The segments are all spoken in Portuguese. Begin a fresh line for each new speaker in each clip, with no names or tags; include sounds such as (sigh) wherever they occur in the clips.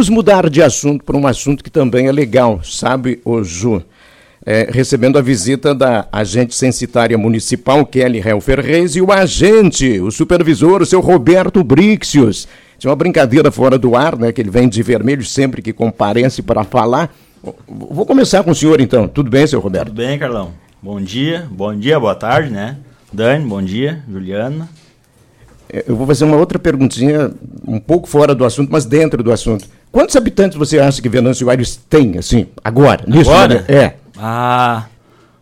Vamos mudar de assunto para um assunto que também é legal, sabe, o Ju? É, recebendo a visita da agente censitária municipal, Kelly Helfer Reis, e o agente, o supervisor, o seu Roberto Brixius. Tinha uma brincadeira fora do ar, né? Que ele vem de vermelho sempre que comparece para falar. Vou começar com o senhor, então. Tudo bem, seu Roberto?
Tudo bem, Carlão. Bom dia, bom dia, boa tarde, né? Dani, bom dia. Juliana.
É, eu vou fazer uma outra perguntinha, um pouco fora do assunto, mas dentro do assunto. Quantos habitantes você acha que Venâncio Aires tem, assim, agora?
Nisso, agora? Né? É. Ah,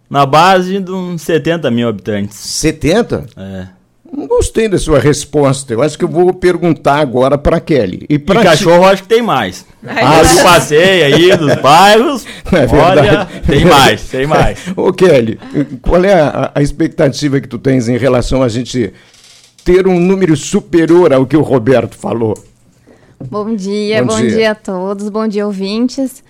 na base de uns 70 mil habitantes.
70?
É.
Não gostei da sua resposta. Eu acho que eu vou perguntar agora para Kelly.
E, pra e cachorro acho que tem mais. Ah, de passeio aí dos (laughs) bairros. É verdade. Olha, tem mais, tem mais. (laughs)
Ô Kelly, qual é a, a expectativa que tu tens em relação a gente ter um número superior ao que o Roberto falou?
Bom dia, bom, bom dia. dia a todos, bom dia ouvintes.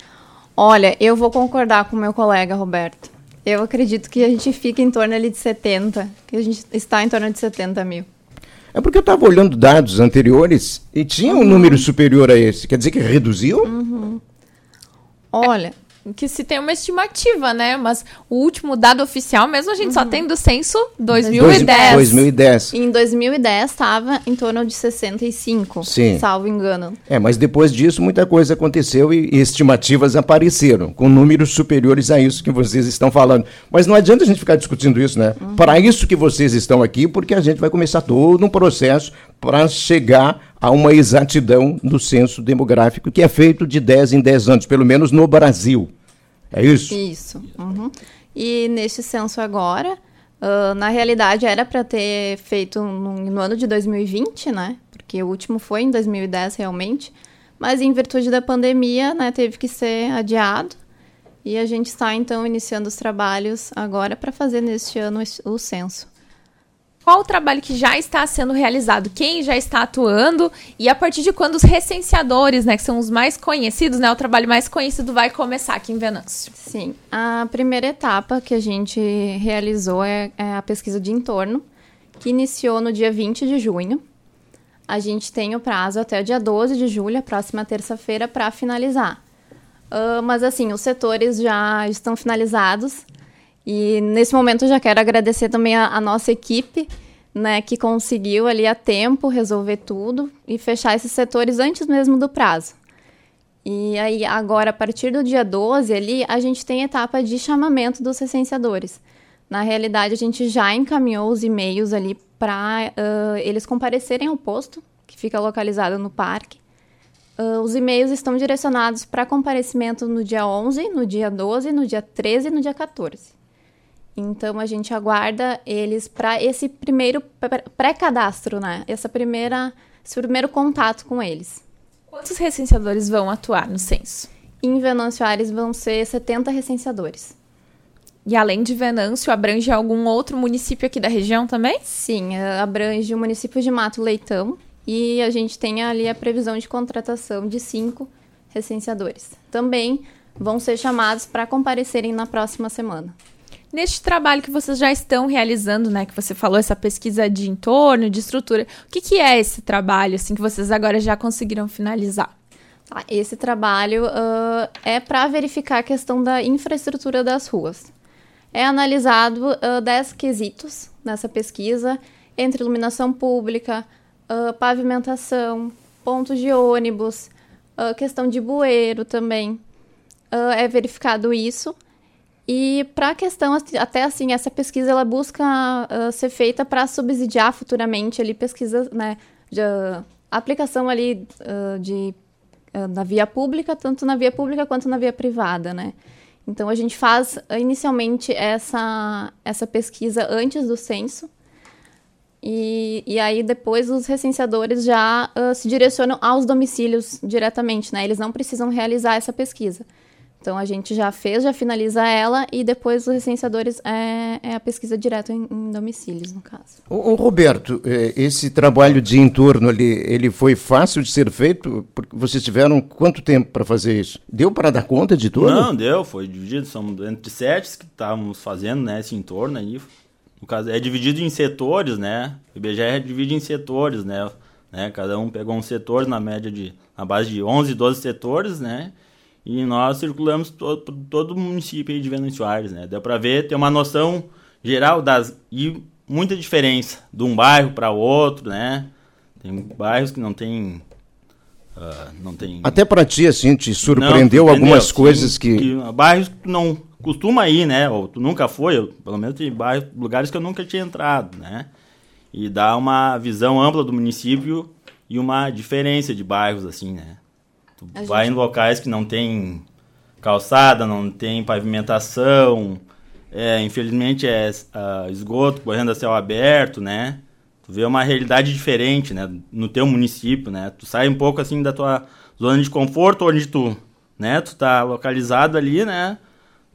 Olha, eu vou concordar com o meu colega Roberto. Eu acredito que a gente fica em torno ali de 70, que a gente está em torno de 70 mil.
É porque eu estava olhando dados anteriores e tinha um uhum. número superior a esse. Quer dizer que reduziu?
Uhum. Olha,
que se tem uma estimativa, né? Mas o último dado oficial mesmo a gente uhum. só tem do censo 2010.
2010.
Em 2010 estava em torno de 65, Sim. salvo engano.
É, mas depois disso muita coisa aconteceu e, e estimativas apareceram, com números superiores a isso que vocês estão falando. Mas não adianta a gente ficar discutindo isso, né? Uhum. Para isso que vocês estão aqui, porque a gente vai começar todo um processo para chegar a uma exatidão no censo demográfico que é feito de 10 em 10 anos, pelo menos no Brasil. É isso?
Isso. Uhum. E neste censo agora, uh, na realidade era para ter feito no, no, ano de 2020, né? Porque o último foi em 2010 realmente, mas em virtude da pandemia, né, teve que ser adiado. E a gente está então iniciando os trabalhos agora para fazer neste ano o censo
qual o trabalho que já está sendo realizado, quem já está atuando e a partir de quando os recenseadores, né, que são os mais conhecidos, né, o trabalho mais conhecido vai começar aqui em Venâncio.
Sim, a primeira etapa que a gente realizou é, é a pesquisa de entorno, que iniciou no dia 20 de junho. A gente tem o prazo até o dia 12 de julho, a próxima terça-feira, para finalizar. Uh, mas assim, os setores já estão finalizados. E nesse momento eu já quero agradecer também a, a nossa equipe, né, que conseguiu ali a tempo resolver tudo e fechar esses setores antes mesmo do prazo. E aí, agora, a partir do dia 12 ali, a gente tem a etapa de chamamento dos recenseadores. Na realidade, a gente já encaminhou os e-mails ali para uh, eles comparecerem ao posto, que fica localizado no parque. Uh, os e-mails estão direcionados para comparecimento no dia 11, no dia 12, no dia 13 e no dia 14. Então a gente aguarda eles para esse primeiro pré-cadastro, né? Essa primeira, esse primeiro contato com eles.
Quantos recenseadores vão atuar no censo?
Em Venâncio Aires vão ser 70 recenseadores.
E além de Venâncio, abrange algum outro município aqui da região também?
Sim, eh, abrange o município de Mato Leitão e a gente tem ali a previsão de contratação de cinco recenseadores. Também vão ser chamados para comparecerem na próxima semana.
Neste trabalho que vocês já estão realizando, né, que você falou essa pesquisa de entorno, de estrutura, o que, que é esse trabalho, assim, que vocês agora já conseguiram finalizar?
Ah, esse trabalho uh, é para verificar a questão da infraestrutura das ruas. É analisado uh, 10 quesitos nessa pesquisa, entre iluminação pública, uh, pavimentação, pontos de ônibus, uh, questão de bueiro também. é verificado isso e para a questão, até assim, essa pesquisa ela busca uh, ser feita para subsidiar futuramente ali pesquisas, né, de uh, aplicação ali uh, de na via pública, tanto na via pública quanto na via privada, né? Então a gente faz inicialmente essa essa pesquisa antes do censo e, e aí depois os recenseadores já se direcionam aos domicílios diretamente, né? Eles não precisam realizar essa pesquisa. Então a gente já fez, já finaliza ela e depois os licenciadores é, é a pesquisa direto em, em, domicílios, no caso.
O, Roberto, é, esse trabalho de entorno ali, ele foi fácil de ser feito? Porque vocês tiveram quanto tempo para fazer isso? Deu para dar conta de tudo?
Não, deu, foi dividido, são entre sete que estávamos fazendo, né, esse entorno aí. No caso, é dividido em setores, né? O IBGE é dividido em setores, né? né? Cada um pegou um setor na média de na base de 11, 12 setores, né? E nós circulamos todo, todo o município de Venâncio Aires, né? Deu para ver, ter uma noção geral das e muita diferença de um bairro para outro, né? Tem bairros que não tem uh, não tem
Até para ti assim te surpreendeu não, algumas coisas que... que
bairros que não costuma ir, né? Ou tu nunca foi, eu, pelo menos tem bairros, lugares que eu nunca tinha entrado, né? E dá uma visão ampla do município e uma diferença de bairros assim, né? Tu a vai gente... em locais que não tem calçada, não tem pavimentação, é, infelizmente é uh, esgoto correndo a céu aberto, né? Tu vê uma realidade diferente, né? No teu município, né? Tu sai um pouco assim da tua zona de conforto, onde tu, né? Tu tá localizado ali, né?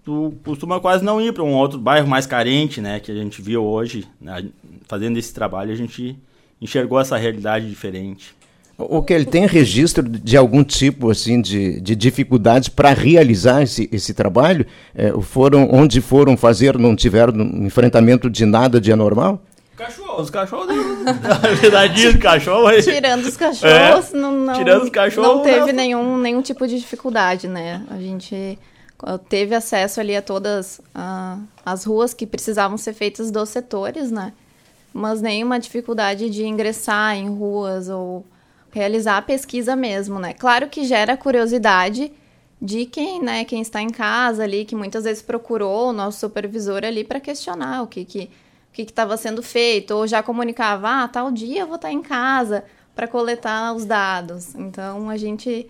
Tu costuma quase não ir para um outro bairro mais carente, né? Que a gente viu hoje, né? fazendo esse trabalho, a gente enxergou essa realidade diferente.
O que ele tem registro de algum tipo assim de, de dificuldades para realizar esse, esse trabalho? É, foram onde foram fazer não tiveram um enfrentamento de nada de anormal?
Cachorro, os cachorros, (laughs) na verdade, os cachorros.
Tirando os cachorros, é, não, não,
tirando os cachorros,
não teve não. nenhum, nenhum tipo de dificuldade, né? A gente teve acesso ali a todas uh, as ruas que precisavam ser feitas dos setores, né? Mas nenhuma dificuldade de ingressar em ruas ou realizar a pesquisa mesmo, né? Claro que gera curiosidade de quem, né, quem está em casa ali, que muitas vezes procurou o nosso supervisor ali para questionar o que que o que estava sendo feito, ou já comunicava, ah, tal dia eu vou estar em casa para coletar os dados. Então a gente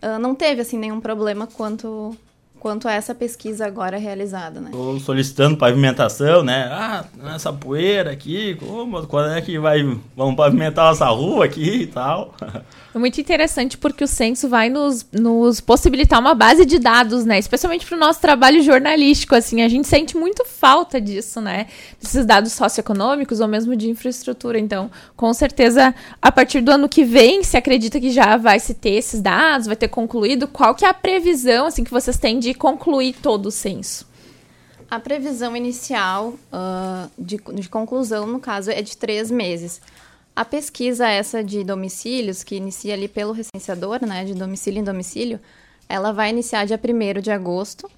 uh, não teve assim nenhum problema quanto quanto a essa pesquisa agora realizada, né?
Estou solicitando pavimentação, né? Ah, essa poeira aqui, como, quando é que vai, vamos pavimentar essa rua aqui e tal? (laughs)
É muito interessante porque o censo vai nos, nos possibilitar uma base de dados, né? Especialmente para o nosso trabalho jornalístico, assim, a gente sente muito falta disso, né? Esses dados socioeconômicos ou mesmo de infraestrutura. Então, com certeza, a partir do ano que vem, se acredita que já vai se ter esses dados, vai ter concluído. Qual que é a previsão, assim, que vocês têm de concluir todo o censo?
A previsão inicial uh, de, de conclusão, no caso, é de três meses. A pesquisa essa de domicílios, que inicia ali pelo recenseador, né, de domicílio em domicílio, ela vai iniciar dia 1 de agosto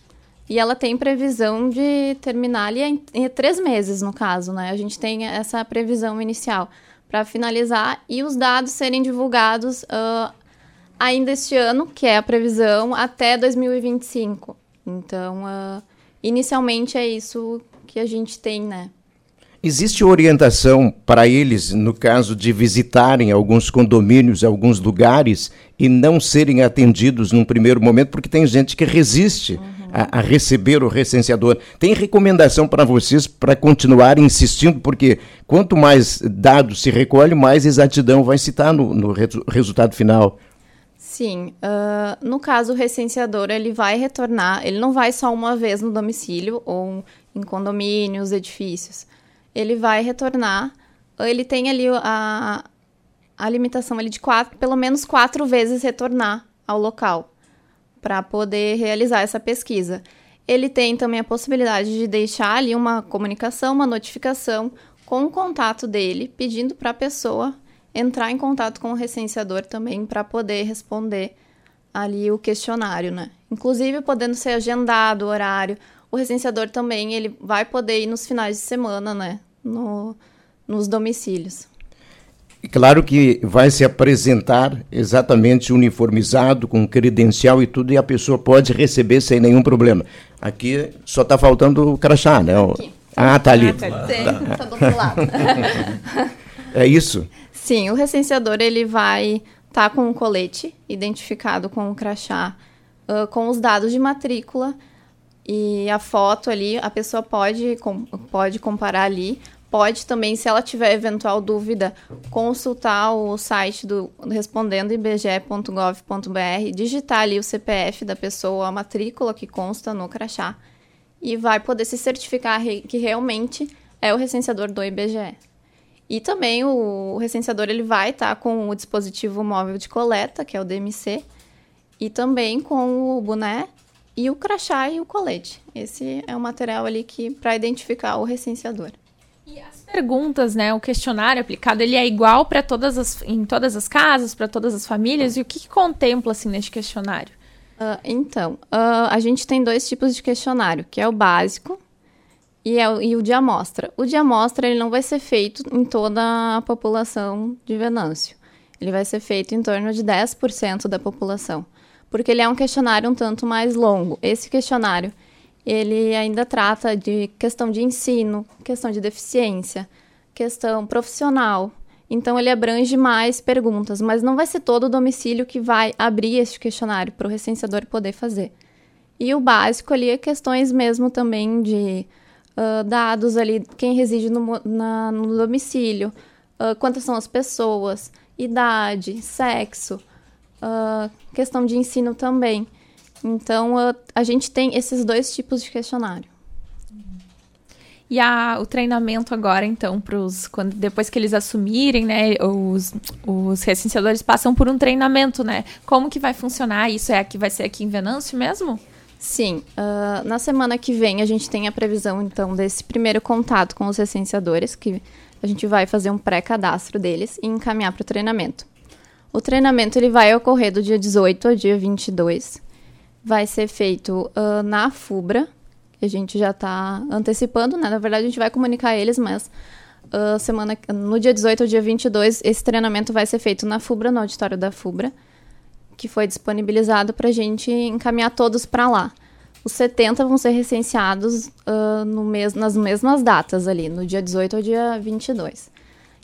e ela tem previsão de terminar ali em, em três meses, no caso, né? A gente tem essa previsão inicial para finalizar e os dados serem divulgados uh, ainda este ano, que é a previsão, até 2025. Então, uh, inicialmente é isso que a gente tem, né?
Existe orientação para eles, no caso de visitarem alguns condomínios, alguns lugares e não serem atendidos num primeiro momento, porque tem gente que resiste uhum. a, a, receber o recenseador. Tem recomendação para vocês para continuar insistindo, porque quanto mais dados se recolhe, mais exatidão vai se estar no, no resu resultado final.
Sim, uh, no caso o recenseador ele vai retornar, ele não vai só uma vez no domicílio ou em condomínios, edifícios ele vai retornar. Ele tem ali a, a limitação ali de quatro, pelo menos quatro vezes retornar ao local para poder realizar essa pesquisa. Ele tem também a possibilidade de deixar ali uma comunicação, uma notificação com o contato dele, pedindo para a pessoa entrar em contato com o recenseador também para poder responder ali o questionário, né? Inclusive podendo ser agendado o horário. O recenseador também ele vai poder ir nos finais de semana, né? No, nos domicílios.
Claro que vai se apresentar exatamente uniformizado, com credencial e tudo, e a pessoa pode receber sem nenhum problema. Aqui só está faltando o crachá, né? Aqui. Ah, tá ali. Ah, tá. tá do outro lado. (laughs) é isso?
Sim, o recenseador ele vai estar tá com um colete identificado com o crachá, uh, com os dados de matrícula e a foto ali, a pessoa pode, com, pode comparar ali pode também, se ela tiver eventual dúvida, consultar o site do respondendo ibge.gov.br, digitar ali o CPF da pessoa, a matrícula que consta no crachá e vai poder se certificar que realmente é o recenseador do IBGE. E também o recenseador ele vai estar tá com o dispositivo móvel de coleta, que é o DMC, e também com o boné e o crachá e o colete. Esse é o material ali que para identificar o recenseador.
E as perguntas, né? O questionário aplicado, ele é igual para todas as em todas as casas, para todas as famílias. E o que, que contempla assim neste questionário?
Uh, então, uh, a gente tem dois tipos de questionário, que é o básico e, é o, e o de amostra. O de amostra ele não vai ser feito em toda a população de Venâncio. Ele vai ser feito em torno de 10% da população, porque ele é um questionário um tanto mais longo. Esse questionário ele ainda trata de questão de ensino, questão de deficiência, questão profissional. Então, ele abrange mais perguntas, mas não vai ser todo o domicílio que vai abrir este questionário para o recenseador poder fazer. E o básico ali é questões mesmo também de uh, dados ali, quem reside no, na, no domicílio, uh, quantas são as pessoas, idade, sexo, uh, questão de ensino também. Então, a, a gente tem esses dois tipos de questionário.
E a, o treinamento agora, então, pros, quando, depois que eles assumirem, né, os, os recenseadores passam por um treinamento, né? Como que vai funcionar? Isso é aqui, vai ser aqui em Venâncio mesmo?
Sim. Uh, na semana que vem a gente tem a previsão, então, desse primeiro contato com os recenseadores, que a gente vai fazer um pré-cadastro deles e encaminhar para o treinamento. O treinamento ele vai ocorrer do dia 18 ao dia 22 vai ser feito uh, na FUBRA, que a gente já está antecipando, né? Na verdade, a gente vai comunicar eles, mas uh, semana, no dia 18 ao dia 22, esse treinamento vai ser feito na FUBRA, no auditório da FUBRA, que foi disponibilizado para a gente encaminhar todos para lá. Os 70 vão ser recenseados uh, no mes nas mesmas datas ali, no dia 18 ao dia 22.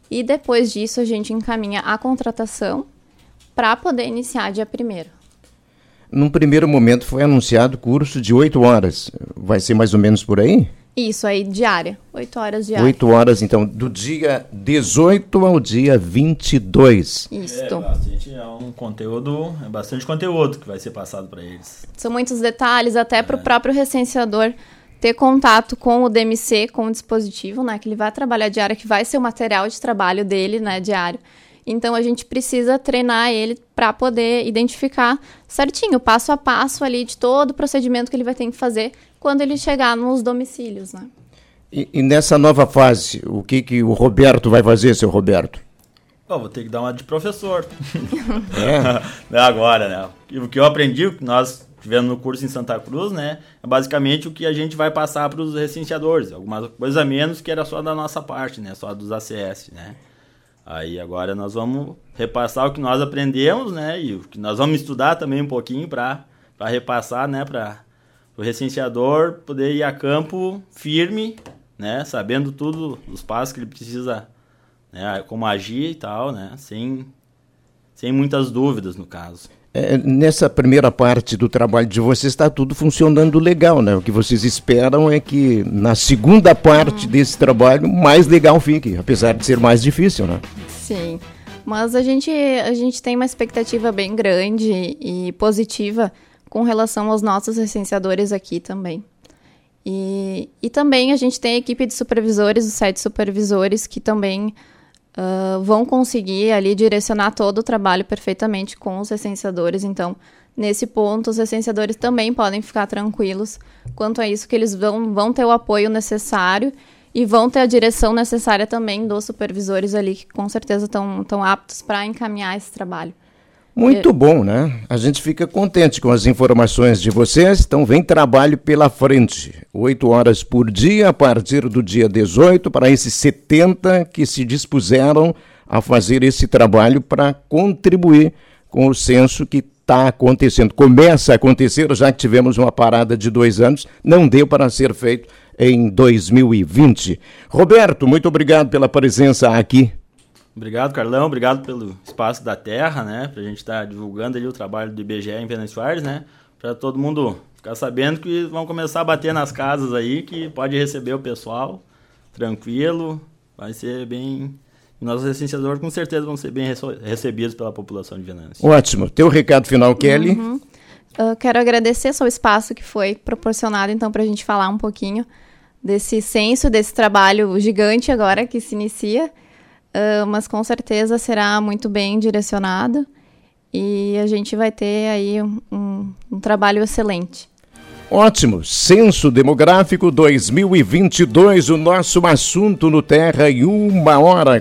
E depois disso, a gente encaminha a contratação para poder iniciar dia 1
num primeiro momento foi anunciado curso de 8 horas. Vai ser mais ou menos por aí?
Isso aí, diária. 8 horas diária.
8 horas, então, do dia 18 ao dia 22.
Isso.
É, bastante, é um conteúdo, é bastante conteúdo que vai ser passado para eles.
São muitos detalhes, até é. para o próprio recenseador ter contato com o DMC, com o dispositivo, né, que ele vai trabalhar diário, que vai ser o material de trabalho dele, né, diário. Então a gente precisa treinar ele para poder identificar certinho, passo a passo ali de todo o procedimento que ele vai ter que fazer quando ele chegar nos domicílios, né?
E, e nessa nova fase, o que, que o Roberto vai fazer, seu Roberto?
Oh, vou ter que dar uma de professor. é. (laughs) Agora, né? E o que eu aprendi, nós tivemos no curso em Santa Cruz, né? É basicamente o que a gente vai passar para os recenseadores. Alguma coisa menos que era só da nossa parte, né? Só dos ACS, né? Aí agora nós vamos repassar o que nós aprendemos, né? E o que nós vamos estudar também um pouquinho para repassar, né? Para o recenseador poder ir a campo firme, né? Sabendo tudo, os passos que ele precisa, né? Como agir e tal, né? Sem, sem muitas dúvidas, no caso.
É, nessa primeira parte do trabalho de vocês está tudo funcionando legal, né? O que vocês esperam é que na segunda parte desse trabalho mais legal fique, apesar de ser mais difícil, né?
Sim. Mas a gente, a gente tem uma expectativa bem grande e positiva com relação aos nossos licenciadores aqui também. E, e também a gente tem a equipe de supervisores, os sete supervisores, que também uh, vão conseguir ali direcionar todo o trabalho perfeitamente com os licenciadores. Então, nesse ponto, os licenciadores também podem ficar tranquilos quanto a isso, que eles vão, vão ter o apoio necessário e vão ter a direção necessária também dos supervisores ali, que com certeza estão aptos para encaminhar esse trabalho.
Muito é. bom, né? A gente fica contente com as informações de vocês, então vem trabalho pela frente. Oito horas por dia, a partir do dia 18, para esses 70 que se dispuseram a fazer esse trabalho para contribuir com o censo que está acontecendo. Começa a acontecer, já que tivemos uma parada de dois anos, não deu para ser feito em 2020. Roberto, muito obrigado pela presença aqui
Obrigado, Carlão. Obrigado pelo espaço da Terra, né? Pra gente estar tá divulgando ali o trabalho do IBGE em Venâncio Aires, né? Pra todo mundo ficar sabendo que vão começar a bater nas casas aí, que pode receber o pessoal tranquilo. Vai ser bem... Nossos licenciadores com certeza vão ser bem recebidos pela população de Venâncio.
Ótimo. Teu recado final, Kelly? Uhum.
Eu quero agradecer só o espaço que foi proporcionado, então, para a gente falar um pouquinho desse censo, desse trabalho gigante agora que se inicia uh, mas com certeza será muito bem direcionado e a gente vai ter aí um, um trabalho excelente.
Ótimo. Censo Demográfico 2022, o nosso assunto no Terra em uma hora.